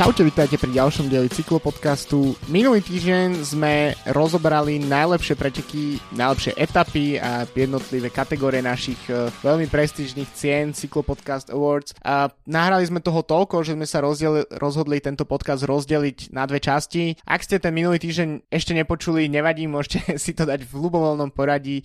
Čaute, vítajte pri ďalšom dieli cyklopodcastu. Minulý týždeň sme rozobrali najlepšie preteky, najlepšie etapy a jednotlivé kategórie našich e, veľmi prestížnych cien Cyklopodcast Awards. A nahrali sme toho toľko, že sme sa rozdiel, rozhodli tento podcast rozdeliť na dve časti. Ak ste ten minulý týždeň ešte nepočuli, nevadí, môžete si to dať v ľubovoľnom poradí,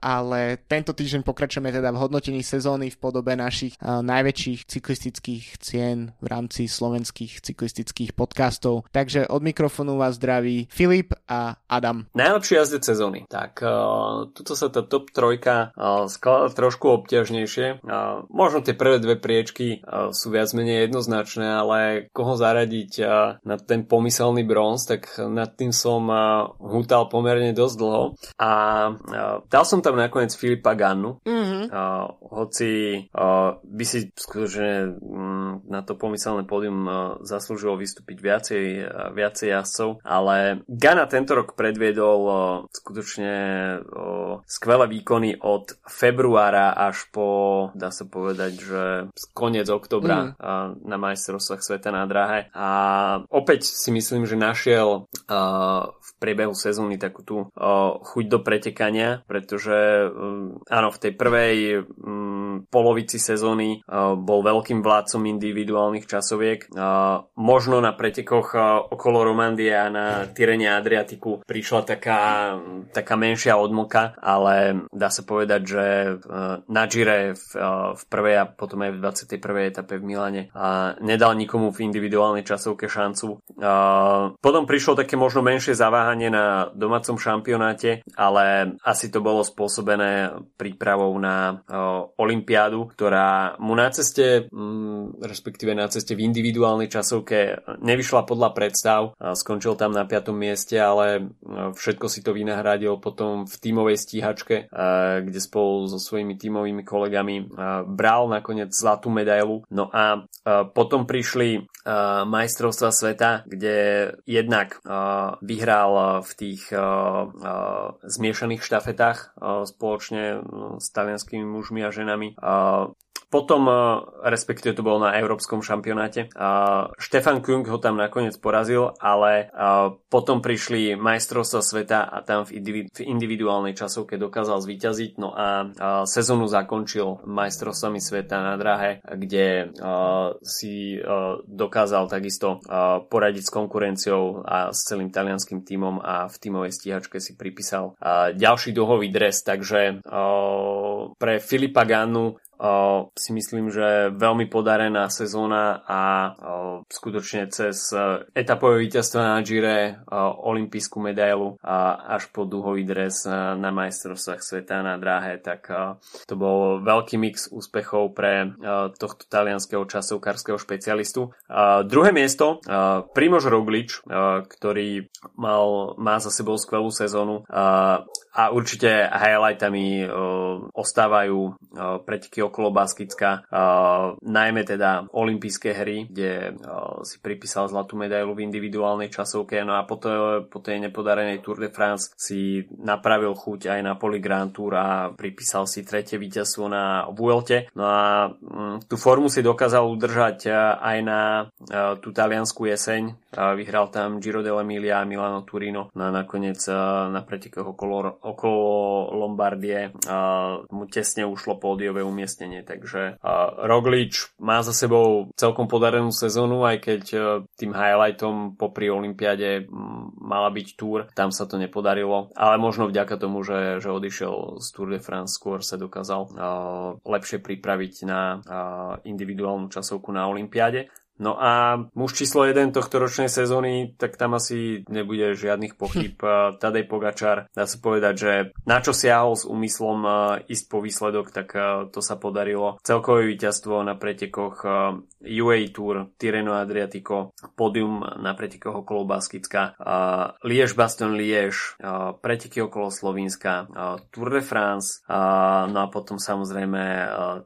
ale tento týždeň pokračujeme teda v hodnotení sezóny v podobe našich najväčších cyklistických cien v rámci slovenských cyklistických podcastov. Takže od mikrofónu vás zdraví Filip a Adam. Najlepší jazdec sezóny. Tak, uh, tuto sa tá top trojka uh, skladá trošku obťažnejšie. Uh, možno tie prvé dve priečky uh, sú viac menej jednoznačné, ale koho zaradiť uh, na ten pomyselný bronz, tak nad tým som uh, hutal pomerne dosť dlho. A uh, dal som tam nakoniec Filipa Gannu. Mm-hmm. Uh, hoci uh, by si skutočne um, na to pomyselné pódium uh, zaslúžilo vystúpiť viacej, viacej jazdcov, ale Gana tento rok predviedol skutočne skvelé výkony od februára až po, dá sa povedať, že koniec oktobra mm. na majstrovstvách sveta na dráhe. A opäť si myslím, že našiel v priebehu sezóny takú tú chuť do pretekania, pretože áno, v tej prvej polovici sezóny bol veľkým vládcom individuálnych časoviek možno na pretekoch eh, okolo Romandie a na Tyrene Adriatiku prišla taká, taká menšia odmlka, ale dá sa povedať, že eh, na Gire v, eh, v prvej a potom aj v 21. etape v Milane nedal nikomu v individuálnej časovke šancu. Potom prišlo také možno menšie zaváhanie na domácom šampionáte, ale asi to bolo spôsobené prípravou na Olympiádu, ktorá mu na ceste, mm, respektíve na ceste v individuálnej časovke nevyšla podľa predstav, skončil tam na 5. mieste, ale všetko si to vynahradil potom v tímovej stíhačke, kde spolu so svojimi tímovými kolegami bral nakoniec zlatú medailu. No a potom prišli majstrovstva sveta, kde jednak vyhral v tých zmiešaných štafetách spoločne s talianskými mužmi a ženami. Potom, respektíve to bolo na Európskom šampionáte, Štefan Kung ho tam nakoniec porazil, ale uh, potom prišli majstrovstva sveta a tam v, individu- v individuálnej časovke dokázal zvíťaziť. No a sezónu zakončil majstrovstvami sveta na drahe, kde uh, si dokázal takisto poradiť s konkurenciou a s celým talianským tímom a v tímovej stíhačke si pripísal ďalší dlhový dres, takže uh, si myslím, že veľmi podarená sezóna a skutočne cez uh, etapové víťazstvo na Gire, uh, olimpijskú medailu až po duhový dres uh, na majstrovstvách sveta na dráhe, tak to bol veľký mix úspechov pre tohto talianského časovkárskeho špecialistu. Uh, druhé miesto, Primož Roglič, ktorý mal, má za sebou skvelú sezónu a určite highlightami ostávajú preteky okolo Baskicka, uh, najmä teda olympijské hry, kde uh, si pripísal zlatú medailu v individuálnej časovke, no a po, to, po tej nepodarenej Tour de France si napravil chuť aj na Poli Grand Tour a pripísal si tretie víťazstvo na Vuelte. No a um, tú formu si dokázal udržať uh, aj na uh, tú taliansku jeseň. Vyhral tam Giro dell'Emilia a Milano Turino. No a nakoniec uh, na pretekoch okolo, okolo Lombardie mu tesne ušlo pódiové umiestnenie umiestnenie. Takže Roglič má za sebou celkom podarenú sezónu, aj keď uh, tým highlightom popri Olympiade mala byť Tour, tam sa to nepodarilo, ale možno vďaka tomu, že, že odišiel z Tour de France, skôr sa dokázal uh, lepšie pripraviť na uh, individuálnu časovku na Olympiade. No a muž číslo 1 tohto ročnej sezóny, tak tam asi nebude žiadnych pochyb. Hm. Tadej Pogačar, dá sa povedať, že na čo siahol s úmyslom ísť po výsledok, tak to sa podarilo. Celkové víťazstvo na pretekoch UAE Tour, Tireno Adriatico, podium na pretekoch okolo Baskicka, Liež Baston Liež, preteky okolo Slovenska, Tour de France, no a potom samozrejme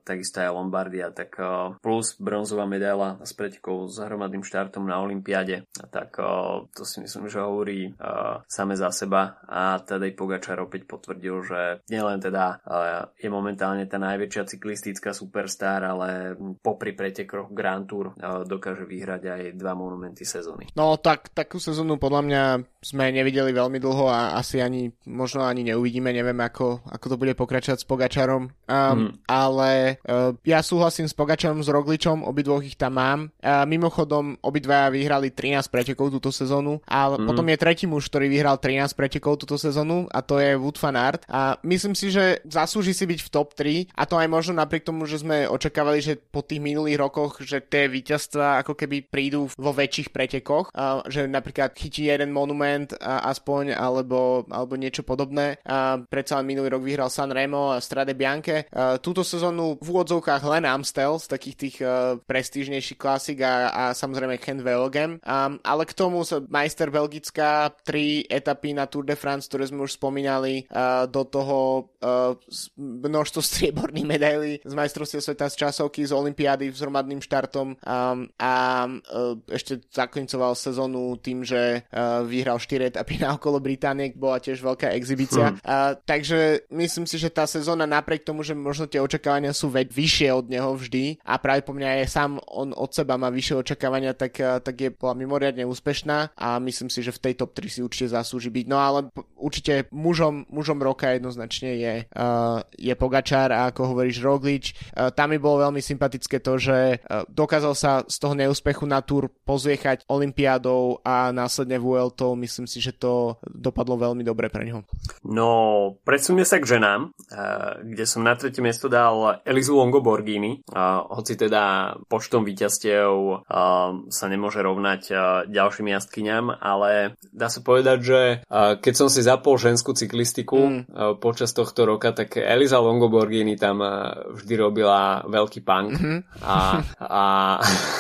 takisto aj Lombardia, tak plus bronzová medaila z preteku pretekov s hromadným štartom na Olympiade. Tak uh, to si myslím, že hovorí uh, same za seba a Tadej Pogačar opäť potvrdil, že nielen teda uh, je momentálne tá najväčšia cyklistická superstar, ale popri pretekoch Grand Tour uh, dokáže vyhrať aj dva monumenty sezóny. No tak takú sezónu podľa mňa sme nevideli veľmi dlho a asi ani možno ani neuvidíme, neviem ako, ako to bude pokračovať s Pogačarom. Um, mm. Ale uh, ja súhlasím s Pogačarom, s Rogličom, obidvoch ich tam mám. Mimochodom, obidvaja vyhrali 13 pretekov túto sezónu a mm. potom je tretí muž, ktorý vyhral 13 pretekov túto sezónu a to je Wood van Aert. A myslím si, že zaslúži si byť v top 3 a to aj možno napriek tomu, že sme očakávali, že po tých minulých rokoch, že tie víťazstva ako keby prídu vo väčších pretekoch, uh, že napríklad chytí jeden monument uh, aspoň alebo, alebo niečo podobné. Uh, predsa minulý rok vyhral San Remo a Strade Bianche. Uh, túto sezónu v úvodzovkách len Amstel z takých tých uh, prestížnejších klasik a, a samozrejme Kent Velgem. Um, ale k tomu sa majster Belgická, tri etapy na Tour de France, ktoré sme už spomínali, uh, do toho uh, množstvo strieborných medailí z majstrovstiev sveta z časovky, z Olympiády s hromadným štartom um, a uh, ešte zakoncoval sezónu tým, že uh, vyhral 4 etapy na okolo Británie, bola tiež veľká exibícia. Hmm. Uh, takže myslím si, že tá sezóna napriek tomu, že možno tie očakávania sú vyššie od neho vždy a práve po mňa je sám on od seba má vyššie očakávania, tak, uh, tak je bola mimoriadne úspešná a myslím si, že v tej top 3 si určite zaslúži byť. No ale určite mužom, mužom roka jednoznačne je, uh, je Pogačár a ako hovoríš Roglič. Uh, tam mi bolo veľmi sympatické to, že uh, dokázal sa z toho neúspechu na túr pozviechať Olympiádou a následne Vueltou. Myslím si, že to dopadlo veľmi dobre pre neho. No, presunie sa k ženám, kde som na tretie miesto dal Elizu Longo Borghini, hoci teda počtom víťazstiev sa nemôže rovnať ďalším jazdkyňam, ale dá sa povedať, že keď som si zapol ženskú cyklistiku mm. počas tohto roka, tak Eliza Longo Borghini tam vždy robila veľký punk mm-hmm. a, a,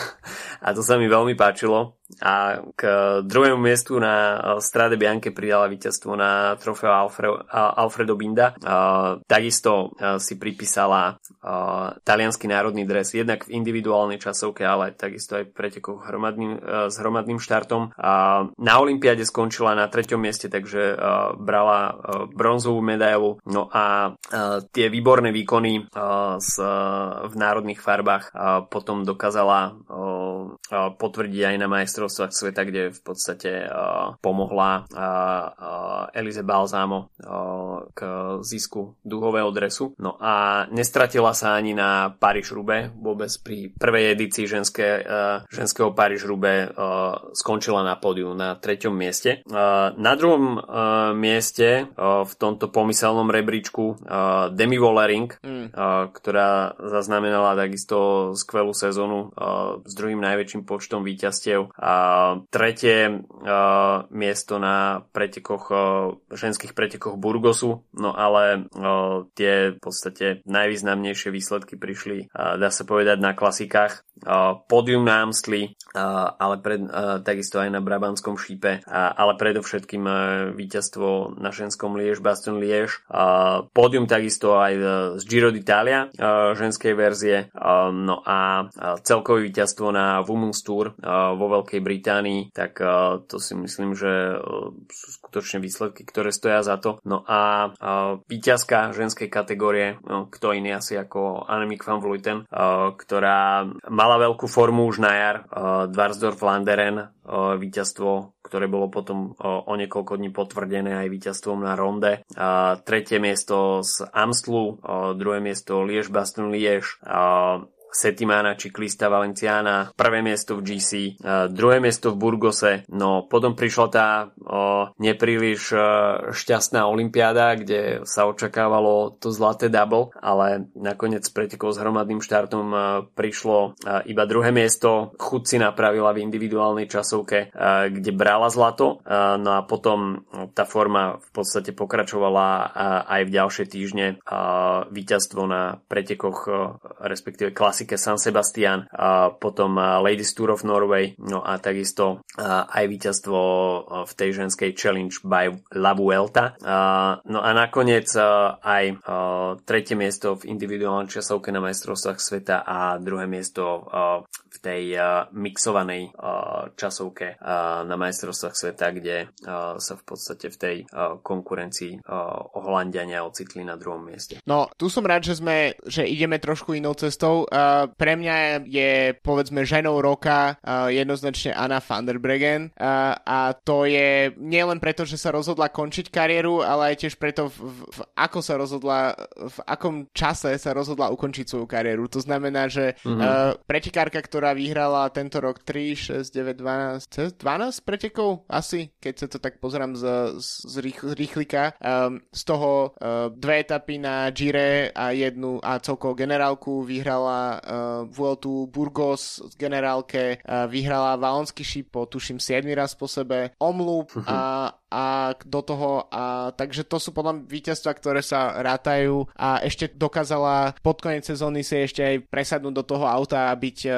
a to sa mi veľmi páčilo a k druhému miestu na Strade Bianche pridala víťazstvo na trofeo Alfredo, Binda. Takisto si pripísala talianský národný dres, jednak v individuálnej časovke, ale takisto aj v pretekoch hromadným, s hromadným štartom. Na Olympiade skončila na treťom mieste, takže brala bronzovú medailu. No a tie výborné výkony v národných farbách potom dokázala potvrdiť aj na majstrovstve majstrovstvách sveta, kde v podstate uh, pomohla uh, uh, Elize Balzámo uh, k zisku duhového dresu. No a nestratila sa ani na Paríž Rube, vôbec pri prvej edícii ženské, uh, ženského Paríž Rube uh, skončila na pódiu na treťom mieste. Uh, na druhom uh, mieste uh, v tomto pomyselnom rebríčku uh, Demi Wollering, mm. uh, ktorá zaznamenala takisto skvelú sezónu uh, s druhým najväčším počtom víťazstiev tretie miesto na pretekoch, ženských pretekoch Burgosu, no ale tie v podstate najvýznamnejšie výsledky prišli, dá sa povedať, na klasikách. Podium na Amstli, ale pred, takisto aj na Brabanskom šípe, ale predovšetkým víťazstvo na ženskom Liež, Baston Liež. Podium takisto aj z Giro d'Italia, ženskej verzie, no a celkové víťazstvo na Women's Tour vo Veľkej Británii, tak uh, to si myslím, že uh, sú skutočne výsledky, ktoré stoja za to. No a víťazka ženskej kategórie, no, kto iný asi ako Annemiek van Vleuten, uh, ktorá mala veľkú formu už na jar, Dvarsdorf Landeren, víťazstvo, ktoré bolo potom o niekoľko dní potvrdené aj víťazstvom na ronde. Tretie miesto z Amstlu, uh, druhé miesto Liež Baston Liež, Setimana Ciklista Valenciana, prvé miesto v GC, uh, druhé miesto v Burgose, no potom prišla tá uh, nepríliš uh, šťastná Olympiáda, kde sa očakávalo to zlaté double, ale nakoniec pretekov s hromadným štartom prišlo iba druhé miesto, chud si napravila v individuálnej časovke, kde brala zlato, no a potom tá forma v podstate pokračovala aj v ďalšie týždne víťazstvo na pretekoch respektíve klasike San Sebastian, uh, potom Ladies Tour of Norway, no a takisto aj víťazstvo v tej ženskej Challenge by La Vuelta. No a nakoniec aj tretie miesto v individuálnej časovke na majstrovstvách sveta a druhé miesto v tej mixovanej časovke na majstrovstvách sveta, kde sa v podstate v tej konkurencii Holandiania ocitli na druhom mieste. No, tu som rád, že sme, že ideme trošku inou cestou. Uh, pre mňa je, povedzme, ženou roka uh, jednoznačne Anna van der Bregen uh, a to je nielen preto, že sa rozhodla končiť kariéru, ale aj tiež preto, v, v, v ako sa rozhodla, v akom čase sa rozhodla ukončiť svoju kariéru. To znamená, že mm-hmm. uh, pretekárka, ktorá vyhrala tento rok 3, 6, 9, 12, 12 pretekov asi, keď sa to tak pozerám z, z, z rýchlika. Um, z toho uh, dve etapy na Gire a jednu a celkovo generálku vyhrala uh, Vueltu Burgos z generálke, uh, vyhrala Valonský šíp po tuším 7 raz po sebe, Omloop a a do toho a takže to sú podľa víťazstva, ktoré sa rátajú a ešte dokázala pod koniec sezóny si ešte aj presadnúť do toho auta a byť e, e,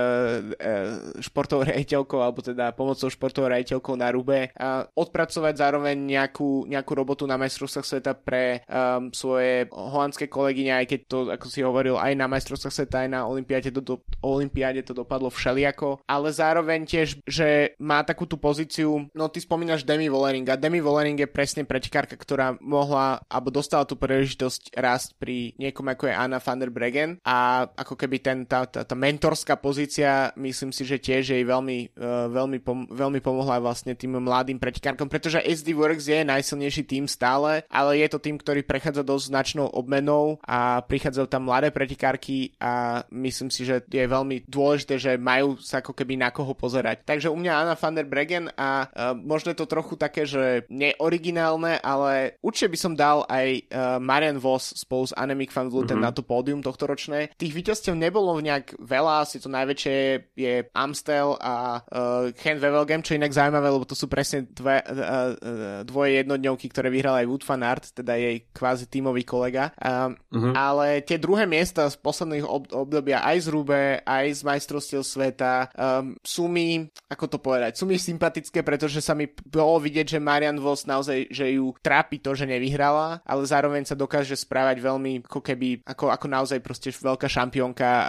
športovou rejiteľkou alebo teda pomocou športovou rejiteľkou na Rube a odpracovať zároveň nejakú, nejakú robotu na majstrovstvách sveta pre um, svoje holandské kolegyne, aj keď to, ako si hovoril, aj na majstrovstvách sveta, aj na olympiáde to, do, olympiáde to dopadlo všelijako, ale zároveň tiež, že má takú tú pozíciu, no ty spomínaš Demi Volleringa, Demi Vollering je presne pretekárka, ktorá mohla, alebo dostala tú príležitosť rásť pri niekom ako je Anna van der Bregen a ako keby ten, tá, tá, tá mentorská pozícia, myslím si, že tiež jej veľmi, uh, veľmi, pom- veľmi pomohla vlastne tým mladým pretekárkom, pretože SD Works je najsilnejší tým stále, ale je to tým, ktorý prechádza dosť značnou obmenou a prichádzajú tam mladé pretekárky a myslím si, že je veľmi dôležité, že majú sa ako keby na koho pozerať. Takže u mňa Anna van der Bregen a uh, možno je to trochu také, že neoriginálne, ale určite by som dal aj uh, Marian Voss spolu s Annemiek van Vluten mm-hmm. na to pódium tohto ročné. Tých víťazstiev nebolo nejak veľa, asi to najväčšie je Amstel a uh, Ken Wevelgem, čo je inak zaujímavé, lebo to sú presne dve, uh, uh, dvoje jednodňovky, ktoré vyhral aj Wood van Aert, teda jej kvázi tímový kolega. Um, mm-hmm. Ale tie druhé miesta z posledných ob- obdobia aj z Rube, aj z majstrovstiev sveta um, sú mi, ako to povedať, sú mi sympatické, pretože sa mi bolo vidieť, že Marian Vos naozaj, že ju trápi to, že nevyhrala, ale zároveň sa dokáže správať veľmi ako keby, ako, ako naozaj proste veľká šampiónka uh,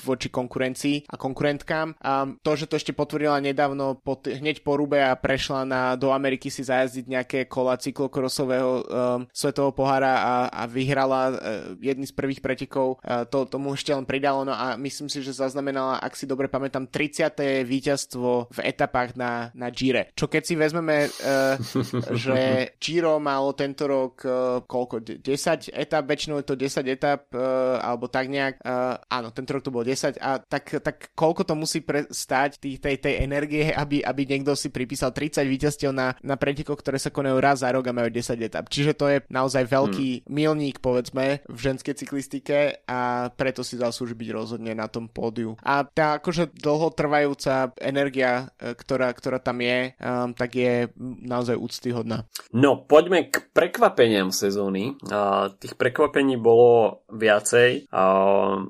voči konkurencii a konkurentkám. A to, že to ešte potvrdila nedávno po hneď po Rube a prešla na, do Ameriky si zajazdiť nejaké kola cyklokrosového um, svetového pohára a, a vyhrala uh, jedný z prvých pretekov, uh, to tomu ešte len pridalo, no a myslím si, že zaznamenala, ak si dobre pamätám, 30. víťazstvo v etapách na, na Gire. Čo keď si vezmeme uh, že Giro malo tento rok uh, koľko, 10 etap, väčšinou je to 10 etap, uh, alebo tak nejak, uh, áno, tento rok to bolo 10 a tak, tak koľko to musí stať tých, tej, tej energie, aby, aby niekto si pripísal 30 víťazstiev na, na pretekoch, ktoré sa konajú raz za rok a majú 10 etap. Čiže to je naozaj veľký hmm. milník, povedzme, v ženskej cyklistike a preto si zaslúži byť rozhodne na tom pódiu. A tá akože dlhotrvajúca energia, ktorá, ktorá tam je, um, tak je naozaj úcty úctyhodná. No, poďme k prekvapeniam sezóny. A tých prekvapení bolo viacej. A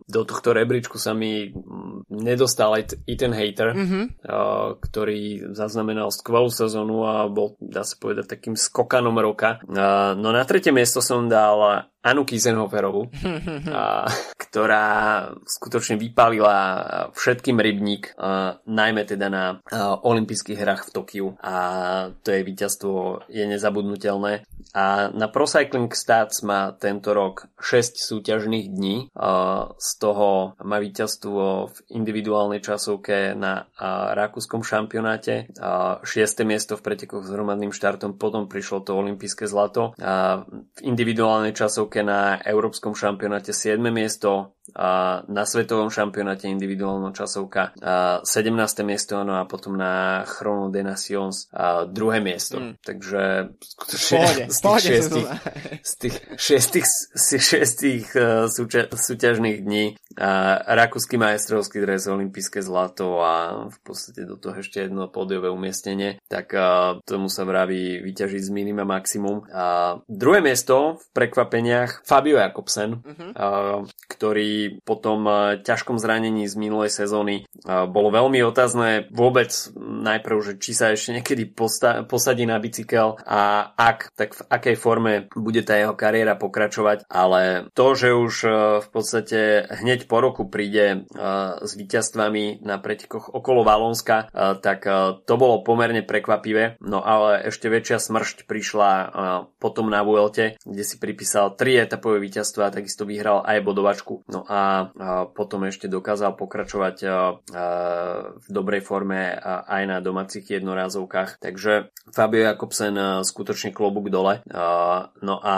do tohto rebríčku sa mi nedostal aj Ethan Hater, mm-hmm. a, ktorý zaznamenal skvelú sezónu a bol, dá sa povedať, takým skokanom roka. A, no na tretie miesto som dal Anu Kisenhoferovu, a, ktorá skutočne vypálila všetkým rybník, najmä teda na olympijských hrách v Tokiu a to je víťazstvo je nezabudnutelné. A na Pro Cycling Stats má tento rok 6 súťažných dní, z toho má víťazstvo v individuálnej časovke na a, rakúskom šampionáte, a, 6. miesto v pretekoch s hromadným štartom, potom prišlo to olympijské zlato a v individuálnej časovke Amerike na Európskom šampionáte 7. miesto, a na svetovom šampionáte individuálna časovka a 17. miesto no a potom na Chrono de Nations a druhé miesto. Mm. Takže skutočne z tých šiestich, z tých šiestich, šiestich súťažných dní a rakúsky majstrovský dres, olympijské zlato a v podstate do toho ešte jedno pódiové umiestnenie, tak tomu sa vraví vyťažiť z minima maximum. A druhé miesto v prekvapeniach Fabio Jakobsen, mm-hmm. uh, ktorý po tom ťažkom zranení z minulej sezóny bolo veľmi otázne vôbec najprv, že či sa ešte niekedy posta- posadí na bicykel a ak, tak v akej forme bude tá jeho kariéra pokračovať, ale to, že už v podstate hneď po roku príde s víťazstvami na pretekoch okolo Valónska, tak to bolo pomerne prekvapivé, no ale ešte väčšia smršť prišla potom na Vuelte, kde si pripísal tri etapové víťazstva a takisto vyhral aj bodovačku. No a potom ešte dokázal pokračovať v dobrej forme aj na domácich jednorázovkách. Takže Fabio Jakobsen skutočne klobúk dole. No a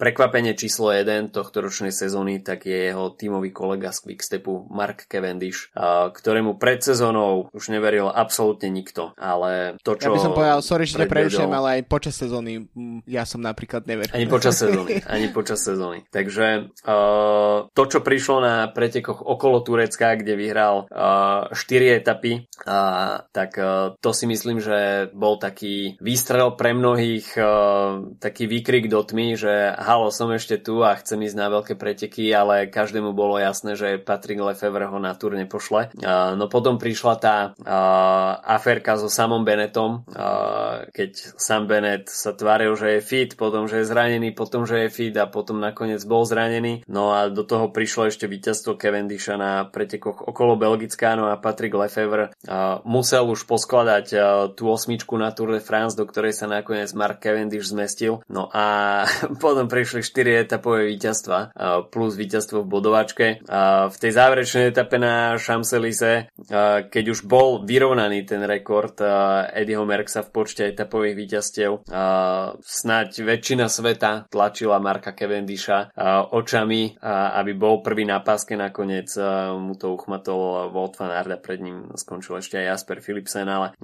prekvapenie číslo 1 tohto ročnej sezóny tak je jeho tímový kolega z Quickstepu Mark Cavendish, ktorému pred sezónou už neveril absolútne nikto, ale to, čo... Ja by som povedal, sorry, že prerušujem, ale aj počas sezóny ja som napríklad neveril. Ani počas sezóny, ani počas sezóny. Takže uh, to, čo prišlo na pretekoch okolo Turecka, kde vyhral uh, 4 etapy, uh, tak uh, to si myslím, že bol taký výstrel pre mnohých, uh, taký výkrik do tmy, že halo, som ešte tu a chcem ísť na veľké preteky, ale každému bolo jasné, že Patrick Lefevre ho na túr nepošle. Uh, no potom prišla tá uh, aférka so samom Bennettom, uh, keď sam Bennett sa tváril, že je fit, potom, že je zranený, potom, že je fit a potom nakoniec bol zranený. No a do toho prišlo ešte víťazstvo Cavendisha na pretekoch okolo Belgická, no a Patrick Lefevre uh, musel už poskladať uh, tú osmičku na Tour de France, do ktorej sa nakoniec Mark Cavendish zmestil. No a potom prišli 4 etapové víťazstva uh, plus víťazstvo v bodovačke. Uh, v tej záverečnej etape na Champs-Élysées, uh, keď už bol vyrovnaný ten rekord uh, Eddieho Merksa v počte etapových víťazstiev, uh, snáď väčšina sveta tlačila Marka Cavendisha očami, aby bol prvý na páske. Nakoniec mu to uchmatol Walt van Arda, pred ním skončil ešte aj Jasper Philipsen, ale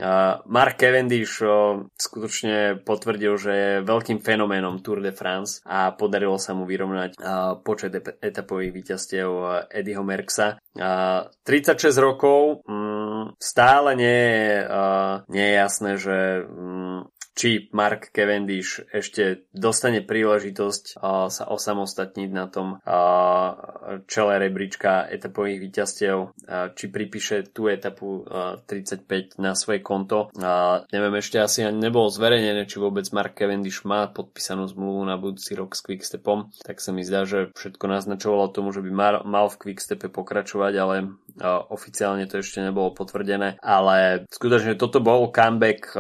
Mark Cavendish skutočne potvrdil, že je veľkým fenoménom Tour de France a podarilo sa mu vyrovnať počet etapových víťazstiev Eddieho Merksa. 36 rokov, mm, stále nie je, nie je jasné, že mm, či Mark Cavendish ešte dostane príležitosť uh, sa osamostatniť na tom uh, čele rebríčka etapových víťazstiev, uh, či pripíše tú etapu uh, 35 na svoje konto. Uh, neviem, ešte asi ani nebolo zverejnené, či vôbec Mark Cavendish má podpísanú zmluvu na budúci rok s Quickstepom, tak sa mi zdá, že všetko naznačovalo tomu, že by mal, mal v Quickstepe pokračovať, ale uh, oficiálne to ešte nebolo potvrdené. Ale skutočne toto bol comeback,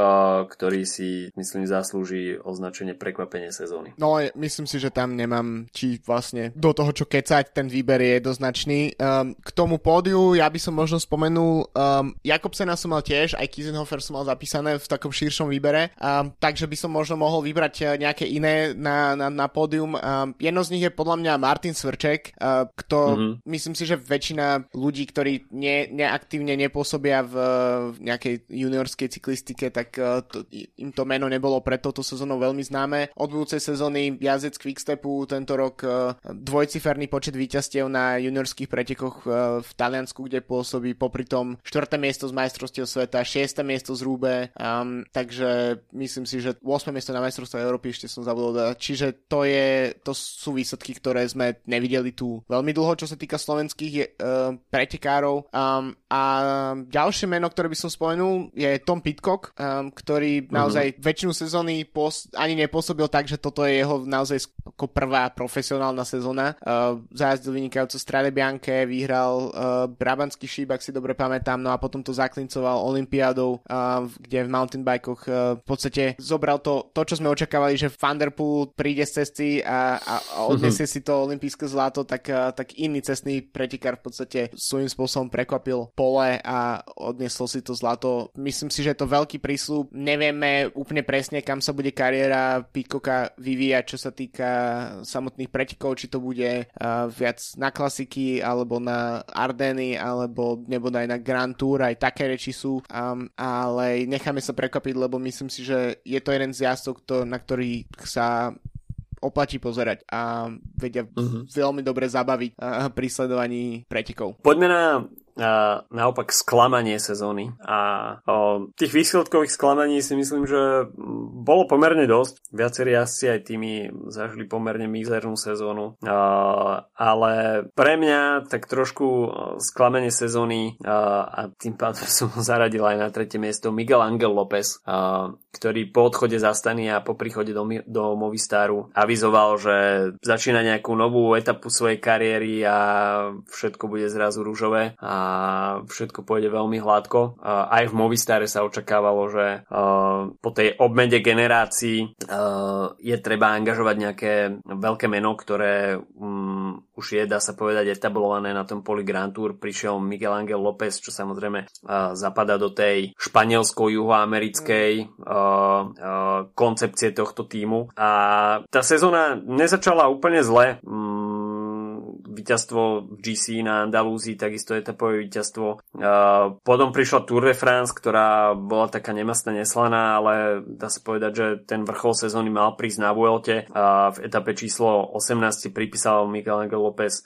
ktorý si myslím zaslúži označenie prekvapenie sezóny. No myslím si, že tam nemám či vlastne do toho, čo kecať, ten výber je jednoznačný. Um, k tomu pódiu ja by som možno spomenul, um, Jakobsena som mal tiež, aj Kisenhofer som mal zapísané v takom širšom výbere, um, takže by som možno mohol vybrať uh, nejaké iné na, na, na pódium. Um, jedno z nich je podľa mňa Martin Svrček, uh, kto mm-hmm. myslím si, že väčšina ľudí, ktorí ne, neaktívne nepôsobia v, v nejakej juniorskej cyklistike, tak uh, to, im to meno nebolo pred touto sezónou veľmi známe. Od budúcej sezóny jazdec Quickstepu tento rok e, dvojciferný počet víťazstiev na juniorských pretekoch e, v Taliansku, kde pôsobí popri tom 4. miesto z majstrovstiev sveta, 6. miesto z Rúbe, um, takže myslím si, že 8. miesto na majstrovstve Európy ešte som zabudol dať. Čiže to, je, to sú výsledky, ktoré sme nevideli tu veľmi dlho, čo sa týka slovenských uh, pretekárov. Um, a ďalšie meno, ktoré by som spomenul, je Tom Pitcock, um, ktorý naozaj uh-huh väčšinu sezóny pos- ani nepôsobil tak, že toto je jeho naozaj ako prvá profesionálna sezóna. Uh, zajazdil vynikajúco Strade Bianche, vyhral uh, Brabantský šíp, ak si dobre pamätám, no a potom to zaklincoval Olympiádou, uh, kde v mountainbikoch uh, v podstate zobral to, to, čo sme očakávali, že Vanderpool príde z cesty a, a, a odnesie uh-huh. si to olympijské zlato, tak, uh, tak iný cestný pretekár v podstate svojím spôsobom prekvapil pole a odniesol si to zlato. Myslím si, že je to veľký prísľub. Nevieme úplne presne, kam sa bude kariéra Pitcocka vyvíjať, čo sa týka samotných pretekov, či to bude uh, viac na klasiky, alebo na Ardeny, alebo nebodaj na Grand Tour, aj také reči sú, um, ale necháme sa prekvapiť, lebo myslím si, že je to jeden z jazdcov, na ktorý sa oplatí pozerať a vedia uh-huh. veľmi dobre zabaviť uh, pri sledovaní pretekov. Poďme na naopak sklamanie sezóny. A o, tých výsledkových sklamaní si myslím, že bolo pomerne dosť. Viacerí asi aj tými zažili pomerne mizernú sezónu. A, ale pre mňa tak trošku sklamanie sezóny a, a tým pádom som ho zaradil aj na tretie miesto Miguel Angel López, ktorý po odchode z Astany a po príchode do, do Movistaru avizoval, že začína nejakú novú etapu svojej kariéry a všetko bude zrazu rúžové a všetko pôjde veľmi hladko. Aj v Movistare sa očakávalo, že po tej obmede generácií je treba angažovať nejaké veľké meno, ktoré um, už je, dá sa povedať, etablované na tom poli Grand Tour. Prišiel Miguel Angel López, čo samozrejme zapadá do tej španielsko-juhoamerickej uh, uh, koncepcie tohto týmu. A tá sezóna nezačala úplne zle. Um, víťazstvo v GC na Andalúzii, takisto etapové víťazstvo. Potom prišla Tour de France, ktorá bola taká nemastná neslaná, ale dá sa povedať, že ten vrchol sezóny mal prísť na Vuelte. V etape číslo 18 pripísal Miguel Angel López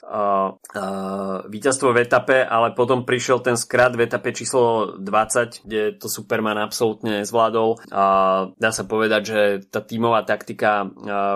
víťazstvo v etape, ale potom prišiel ten skrat v etape číslo 20, kde to Superman absolútne nezvládol. Dá sa povedať, že tá tímová taktika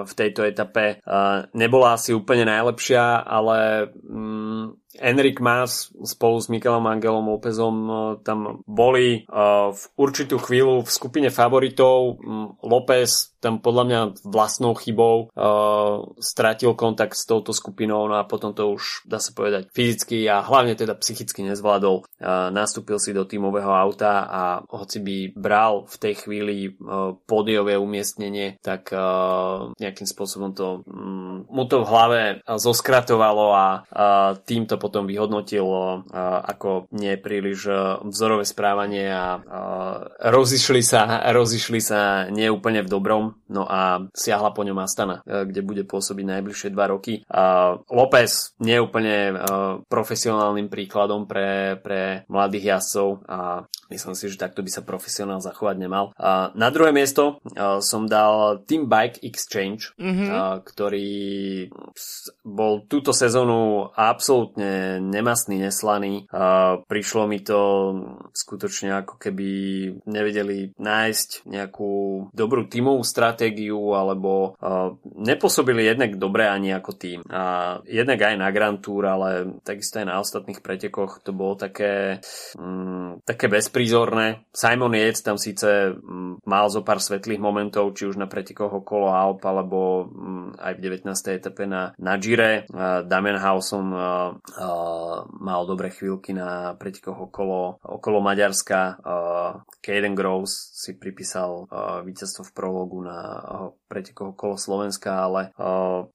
v tejto etape nebola asi úplne najlepšia, ale mm, Enrik Mas spolu s Mikelom Angelom Lópezom uh, tam boli uh, v určitú chvíľu v skupine favoritov. Mm, López tam podľa mňa vlastnou chybou uh, stratil kontakt s touto skupinou no a potom to už dá sa povedať fyzicky a hlavne teda psychicky nezvládol. Uh, nastúpil si do tímového auta a hoci by bral v tej chvíli uh, pódiové umiestnenie, tak uh, nejakým spôsobom to um, mu to v hlave zoskratovalo a uh, tým to potom vyhodnotil uh, ako nie príliš uh, vzorové správanie a uh, rozišli sa, rozišli sa neúplne v dobrom no a siahla po ňom Astana, e, kde bude pôsobiť najbližšie dva roky. López nie je úplne e, profesionálnym príkladom pre, pre mladých jazdcov a myslím si, že takto by sa profesionál zachovať nemal. Na druhé miesto som dal Team Bike Exchange, mm-hmm. ktorý bol túto sezónu absolútne nemastný, neslaný. Prišlo mi to skutočne ako keby nevedeli nájsť nejakú dobrú tímovú stratégiu alebo uh, nepôsobili jednak dobre ani ako tým. A jednak aj na Grand Tour, ale takisto aj na ostatných pretekoch to bolo také, um, také bezprízorné. Simon Yates tam síce um, mal zo pár svetlých momentov, či už na pretekoch okolo Alp, alebo um, aj v 19. etape na, na Gire. Damian Hausom mal dobré chvíľky na pretekoch okolo, okolo Maďarska. Caden Groves si pripísal víťazstvo v prologu na pretekoch okolo Slovenska, ale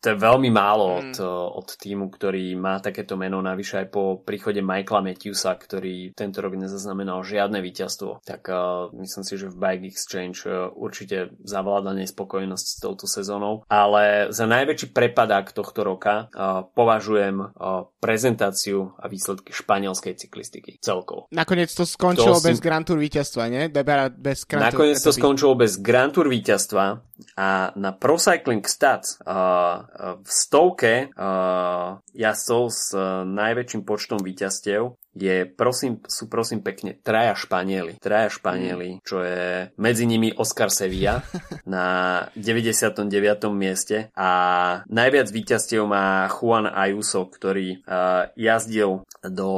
to je veľmi málo mm. od, od týmu, ktorý má takéto meno, navyše aj po príchode Michaela Matthewsa, ktorý tento rok nezaznamenal žiadne víťazstvo. Tak uh, myslím si, že v Bike Exchange uh, určite zavláda nespokojnosť s touto sezónou, ale za najväčší prepadák tohto roka uh, považujem uh, prezentáciu a výsledky španielskej cyklistiky celkovo. Nakoniec to skončilo to bez si... Grand Tour víťazstva, nie? Bez Grand Nakoniec to skončilo bez Grand Tour víťazstva a na Pro Cycling Stats uh, v stovke uh, jazdcov s uh, najväčším počtom víťazstiev je, prosím, sú prosím pekne traja Španieli. Traja Španieli, čo je medzi nimi Oscar Sevilla na 99. mieste a najviac víťazstiev má Juan Ayuso, ktorý uh, jazdil do,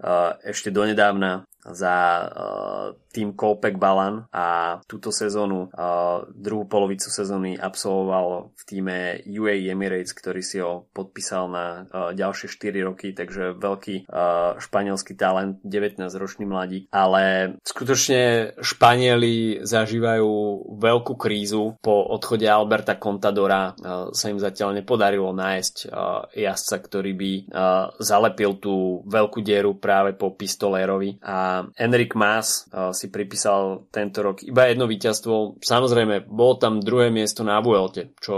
uh, ešte donedávna za uh, tým Kolpek Balan a túto sezónu, uh, druhú polovicu sezóny absolvoval v týme UAE Emirates, ktorý si ho podpísal na ďalšie 4 roky, takže veľký uh, španielský talent, 19-ročný mladík, ale skutočne Španieli zažívajú veľkú krízu. Po odchode Alberta Contadora sa im zatiaľ nepodarilo nájsť jazdca, ktorý by zalepil tú veľkú dieru práve po Pistolérovi. A Enrik Mas si pripísal tento rok iba jedno víťazstvo. Samozrejme, bolo tam druhé miesto na Vuelte, čo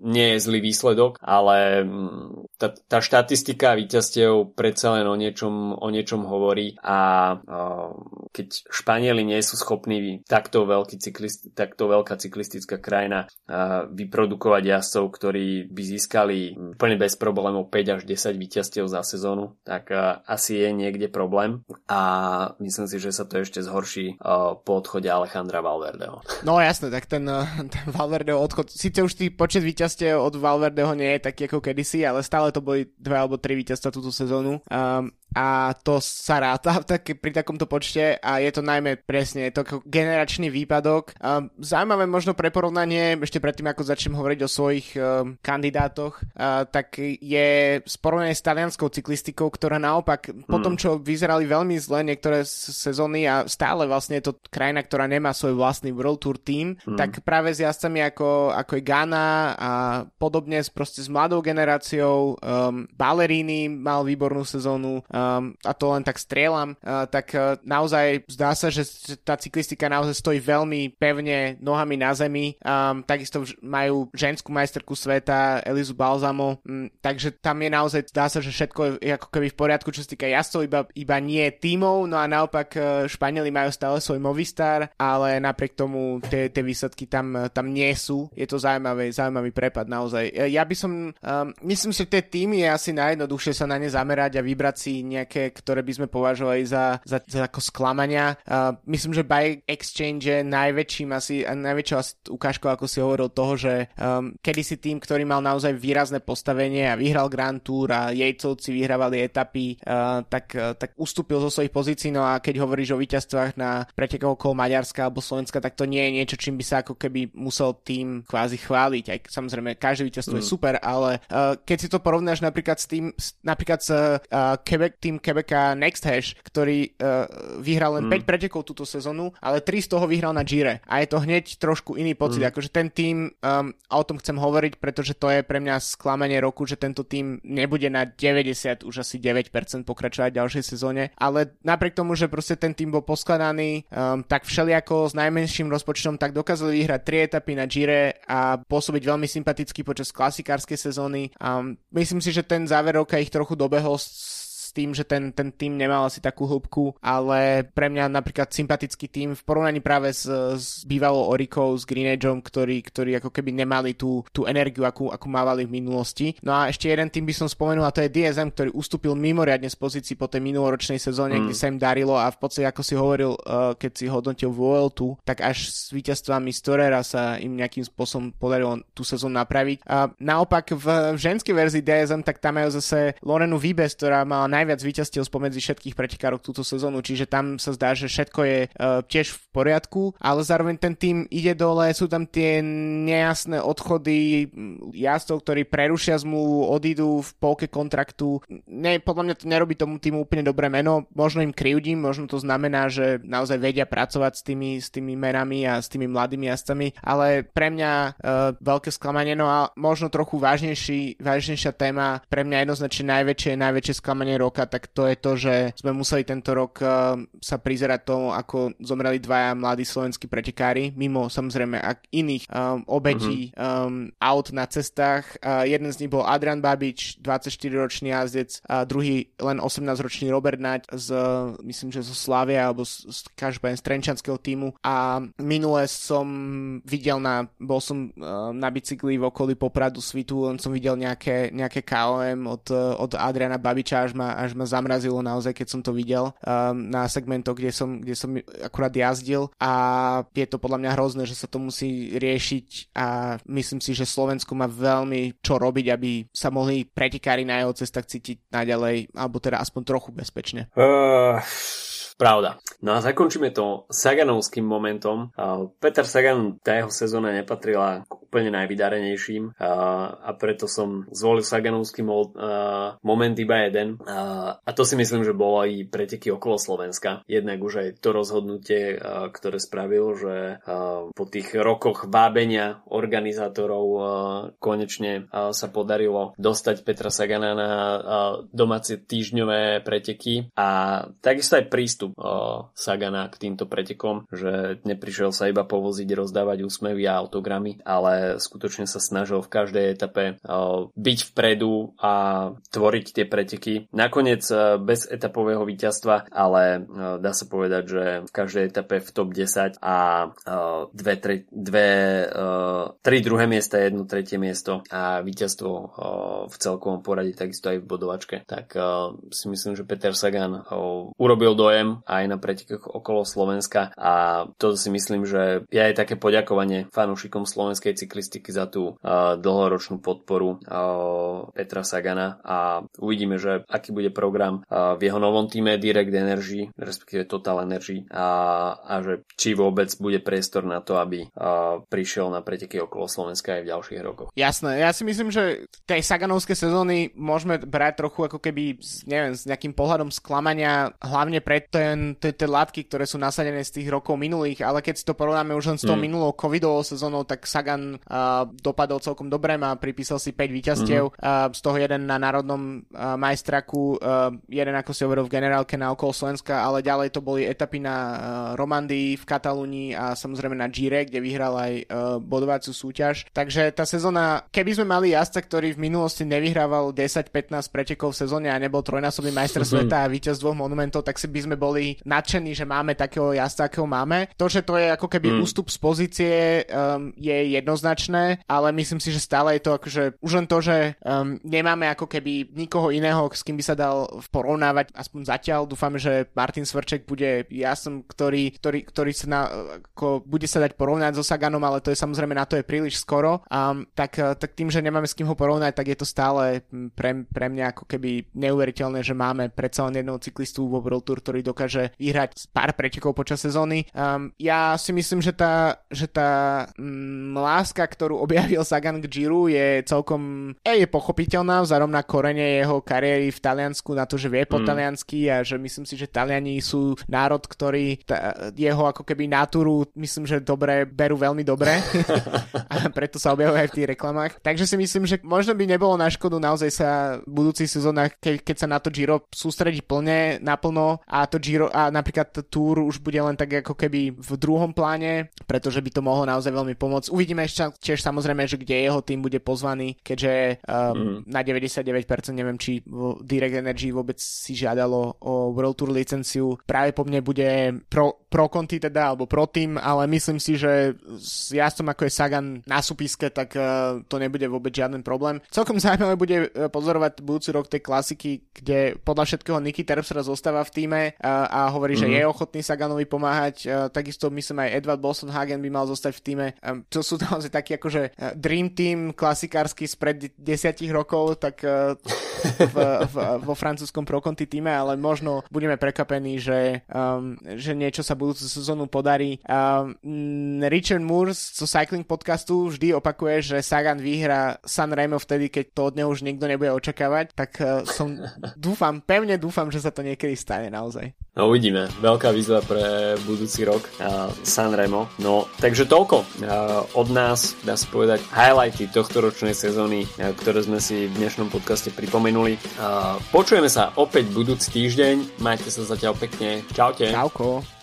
nie je zlý výsledok, ale mm, tá, tá štatistika víťazstiev predsa len o niečom, o niečom hovorí a uh, keď Španieli nie sú schopní takto, veľký cyklist, takto veľká cyklistická krajina uh, vyprodukovať jazdcov, ktorí by získali úplne bez problémov 5 až 10 víťazstiev za sezónu, tak uh, asi je niekde problém a myslím si, že sa to ešte zhorší uh, po odchode Alejandra Valverdeho. No jasne, tak ten, ten Valverdeho odchod, síce už tý počet víťazstiev od Valverdeho nie je taký ako kedysi, ale stále to boli dva alebo tri víťazstva túto sezónu. Um, a to sa ráta tak, pri takomto počte a je to najmä presne je to generačný výpadok. Um, zaujímavé možno pre porovnanie, ešte predtým ako začnem hovoriť o svojich um, kandidátoch, uh, tak je sporovanie s talianskou cyklistikou, ktorá naopak mm. po tom, čo vyzerali veľmi zle niektoré sezóny a stále vlastne je to krajina, ktorá nemá svoj vlastný World Tour team, mm. tak práve s jazdcami ako, ako je Ghana a podobne proste s mladou generáciou, um, Ballerini mal výbornú sezónu, um, a to len tak strieľam, uh, tak uh, naozaj zdá sa, že tá cyklistika naozaj stojí veľmi pevne nohami na zemi. Um, takisto majú ženskú majsterku sveta Elizu Balzamo, um, takže tam je naozaj, zdá sa, že všetko je ako keby v poriadku, čo sa týka jazdcov, iba, iba nie tímov, no a naopak uh, Španieli majú stále svoj Movistar, ale napriek tomu tie, tie výsledky tam, tam nie sú. Je to zaujímavý, zaujímavý prepad naozaj. Ja by som, um, myslím si, že tie týmy je asi najjednoduchšie sa na ne zamerať a vybrať si nejaké, ktoré by sme považovali za, za, za ako sklamania. Uh, myslím, že by exchange je najväčším asi, najväčšou asi ukážkou, ako si hovoril, toho, že um, kedysi tým, ktorý mal naozaj výrazné postavenie a vyhral Grand Tour a jejcovci vyhrávali etapy, uh, tak, uh, tak ustúpil zo svojich pozícií, no a keď hovoríš o víťazstvách na pretekov okolo Maďarska alebo Slovenska, tak to nie je niečo, čím by sa ako keby musel tým kvázi chváliť. Aj samozrejme, každé víťazstvo mm. je super, ale uh, keď si to porovnáš napríklad s tým, napríklad s uh, Quebec, tým Quebeca Next Hash, ktorý uh, vyhral len mm. 5 pretekov túto sezónu, ale 3 z toho vyhral na Gire. A je to hneď trošku iný pocit, mm. akože ten tým, um, a o tom chcem hovoriť, pretože to je pre mňa sklamanie roku, že tento tým nebude na 90, už asi 9% pokračovať v ďalšej sezóne, ale napriek tomu, že proste ten tým bol poskladaný um, tak všelijako s najmenším rozpočtom, tak dokázali vyhrať 3 etapy na Gire a pôsobiť veľmi sympaticky počas klasikárskej sezóny. Um, myslím si, že ten záver roka ich trochu dobehol s tým, že ten, ten tým nemal asi takú hĺbku, ale pre mňa napríklad sympatický tým v porovnaní práve s, s bývalou Orikou, s Green Edgeom, ktorí, ktorí ako keby nemali tú, tú energiu, akú, akú mávali v minulosti. No a ešte jeden tým by som spomenul a to je DSM, ktorý ustúpil mimoriadne z pozícií po tej minuloročnej sezóne, mm. kde sa im darilo a v podstate ako si hovoril, uh, keď si hodnotil Vueltu, tak až s víťazstvami Storera sa im nejakým spôsobom podarilo tú sezónu napraviť. A naopak v, v ženskej verzii DSM, tak tam majú zase Lorenu Vibes, ktorá mala najviac víťazstiev spomedzi všetkých pretekárov túto sezónu, čiže tam sa zdá, že všetko je uh, tiež v poriadku, ale zároveň ten tým ide dole, sú tam tie nejasné odchody jazdcov, ktorí prerušia zmluvu, odídu v polke kontraktu. Ne, podľa mňa to nerobí tomu týmu úplne dobré meno, možno im krivdím, možno to znamená, že naozaj vedia pracovať s tými, s tými menami a s tými mladými jazdcami, ale pre mňa uh, veľké sklamanie, no a možno trochu vážnejší, vážnejšia téma, pre mňa jednoznačne najväčšie, najväčšie sklamanie roka, tak to je to, že sme museli tento rok uh, sa prizerať tomu, ako zomreli dvaja mladí slovenskí pretekári, mimo samozrejme ak iných um, obetí mm-hmm. um, aut na cestách. Uh, jeden z nich bol Adrian Babič, 24-ročný jazdec, a druhý len 18-ročný Robert Nať z, myslím, že zo Slavia alebo z, z každopádne z Trenčanského týmu a minule som videl na, bol som uh, na bicykli v okolí Popradu Svitu, len som videl nejaké, nejaké KOM od, od Adriana Babiča, až ma, až ma zamrazilo naozaj, keď som to videl um, na segmentoch, kde som, kde som akurát jazdil a je to podľa mňa hrozné, že sa to musí riešiť a myslím si, že Slovensko má veľmi čo robiť, aby sa mohli pretekári na jeho cestách cítiť naďalej, alebo teda aspoň trochu bezpečne. Uh... Pravda. No a zakončíme to Saganovským momentom. Peter Sagan, tá jeho sezóna nepatrila k úplne najvydarenejším a preto som zvolil Saganovský moment iba jeden. A to si myslím, že bolo aj preteky okolo Slovenska. Jednak už aj to rozhodnutie, ktoré spravil, že po tých rokoch vábenia organizátorov konečne sa podarilo dostať Petra Sagana na domáce týždňové preteky a takisto aj prístup Sagana k týmto pretekom, že neprišiel sa iba povoziť, rozdávať úsmevy a autogramy, ale skutočne sa snažil v každej etape byť vpredu a tvoriť tie preteky. Nakoniec bez etapového víťazstva, ale dá sa povedať, že v každej etape v top 10 a dve, tre, dve tri druhé miesta, jedno tretie miesto a víťazstvo v celkovom poradí, takisto aj v bodovačke. Tak si myslím, že Peter Sagan urobil dojem aj na pretekoch okolo Slovenska. A to si myslím, že je aj také poďakovanie fanúšikom slovenskej cyklistiky za tú dlhoročnú podporu Petra Sagana. A uvidíme, že aký bude program v jeho novom týme Direct Energy, respektíve Total Energy a, a že či vôbec bude priestor na to, aby prišiel na preteky okolo Slovenska aj v ďalších rokoch. Jasné, ja si myslím, že tej Saganovské sezóny môžeme brať trochu ako keby, neviem, s nejakým pohľadom sklamania, hlavne pre ten, tie, tie látky, ktoré sú nasadené z tých rokov minulých, ale keď si to porovnáme už len s tou mm. minulou covidovou sezónou, tak Sagan uh, dopadol celkom dobre, má pripísal si 5 víťazstiev, mm. uh, z toho jeden na národnom uh, majstraku, uh, jeden ako si hovoril v generálke na okolo Slovenska, ale ďalej to boli etapy na uh, Romandii, v Katalúnii a samozrejme na Gire, kde vyhral aj uh, bodovaciu súťaž. Takže tá sezóna, keby sme mali jazda, ktorý v minulosti nevyhrával 10-15 pretekov v sezóne a nebol trojnásobný majster mm. sveta a víťaz dvoch monumentov, tak si by sme boli nadšení, že máme takého jazda, akého máme. To, že to je ako keby mm. ústup z pozície, um, je jednoznačné, ale myslím si, že stále je to akože už len to, že um, nemáme ako keby nikoho iného, s kým by sa dal porovnávať, aspoň zatiaľ. Dúfam, že Martin Svrček bude jasom, ktorý, ktorý, ktorý sa na, ako bude sa dať porovnať so Saganom, ale to je samozrejme na to je príliš skoro. Um, tak, tak tým, že nemáme s kým ho porovnať, tak je to stále pre, pre mňa ako keby neuveriteľné, že máme predsa len jedného cyklistu vo World Tour, ktorý dokáže vyhrať pár pretekov počas sezóny. Um, ja si myslím, že tá, že tá mm, láska, ktorú objavil Sagan k Giro je celkom e, je pochopiteľná vzárom na korene jeho kariéry v Taliansku, na to, že vie po mm. taliansky a že myslím si, že Taliani sú národ, ktorý ta, jeho ako keby natúru myslím, že dobre, berú veľmi dobre a preto sa objavuje aj v tých reklamách. Takže si myslím, že možno by nebolo na škodu naozaj sa v budúcich sezónach, ke, keď sa na to Giro sústredí plne, naplno a to Giro a napríklad Tour už bude len tak ako keby v druhom pláne, pretože by to mohlo naozaj veľmi pomôcť. Uvidíme ešte tiež samozrejme, že kde jeho tým bude pozvaný, keďže um, mm. na 99% neviem, či Direct Energy vôbec si žiadalo o World Tour licenciu. Práve po mne bude pro, pro konti teda, alebo pro tým, ale myslím si, že s jazdom ako je Sagan na súpiske, tak uh, to nebude vôbec žiaden problém. Celkom zaujímavé bude uh, pozorovať budúci rok tej klasiky, kde podľa všetkého Niky Terpstra zostáva v týme uh, a hovorí. Že mhm. je ochotný Saganovi pomáhať. Uh, takisto myslím aj Edward Bolson Hagen by mal zostať v týme. Um, to sú naozaj takí akože uh, Dream Team klasikársky spred desiatich rokov, tak v, v, vo francúzskom Proconti týme, ale možno budeme prekapení, že, um, že niečo sa budúcu sezónu podarí. Um, Richard Moore zo Cycling podcastu vždy opakuje, že Sagan vyhra San Remo vtedy, keď to od neho už nikto nebude očakávať, tak uh, som dúfam, pevne dúfam, že sa to niekedy stane naozaj. No uvidíme. Veľká výzva pre budúci rok uh, San Remo. No, takže toľko. Uh, od nás, dá sa povedať, highlighty tohto ročnej sezóny, uh, ktoré sme si v dnešnom podcaste pripomenuli. Uh, počujeme sa opäť budúci týždeň. Majte sa zatiaľ pekne. Čaute. Čauko.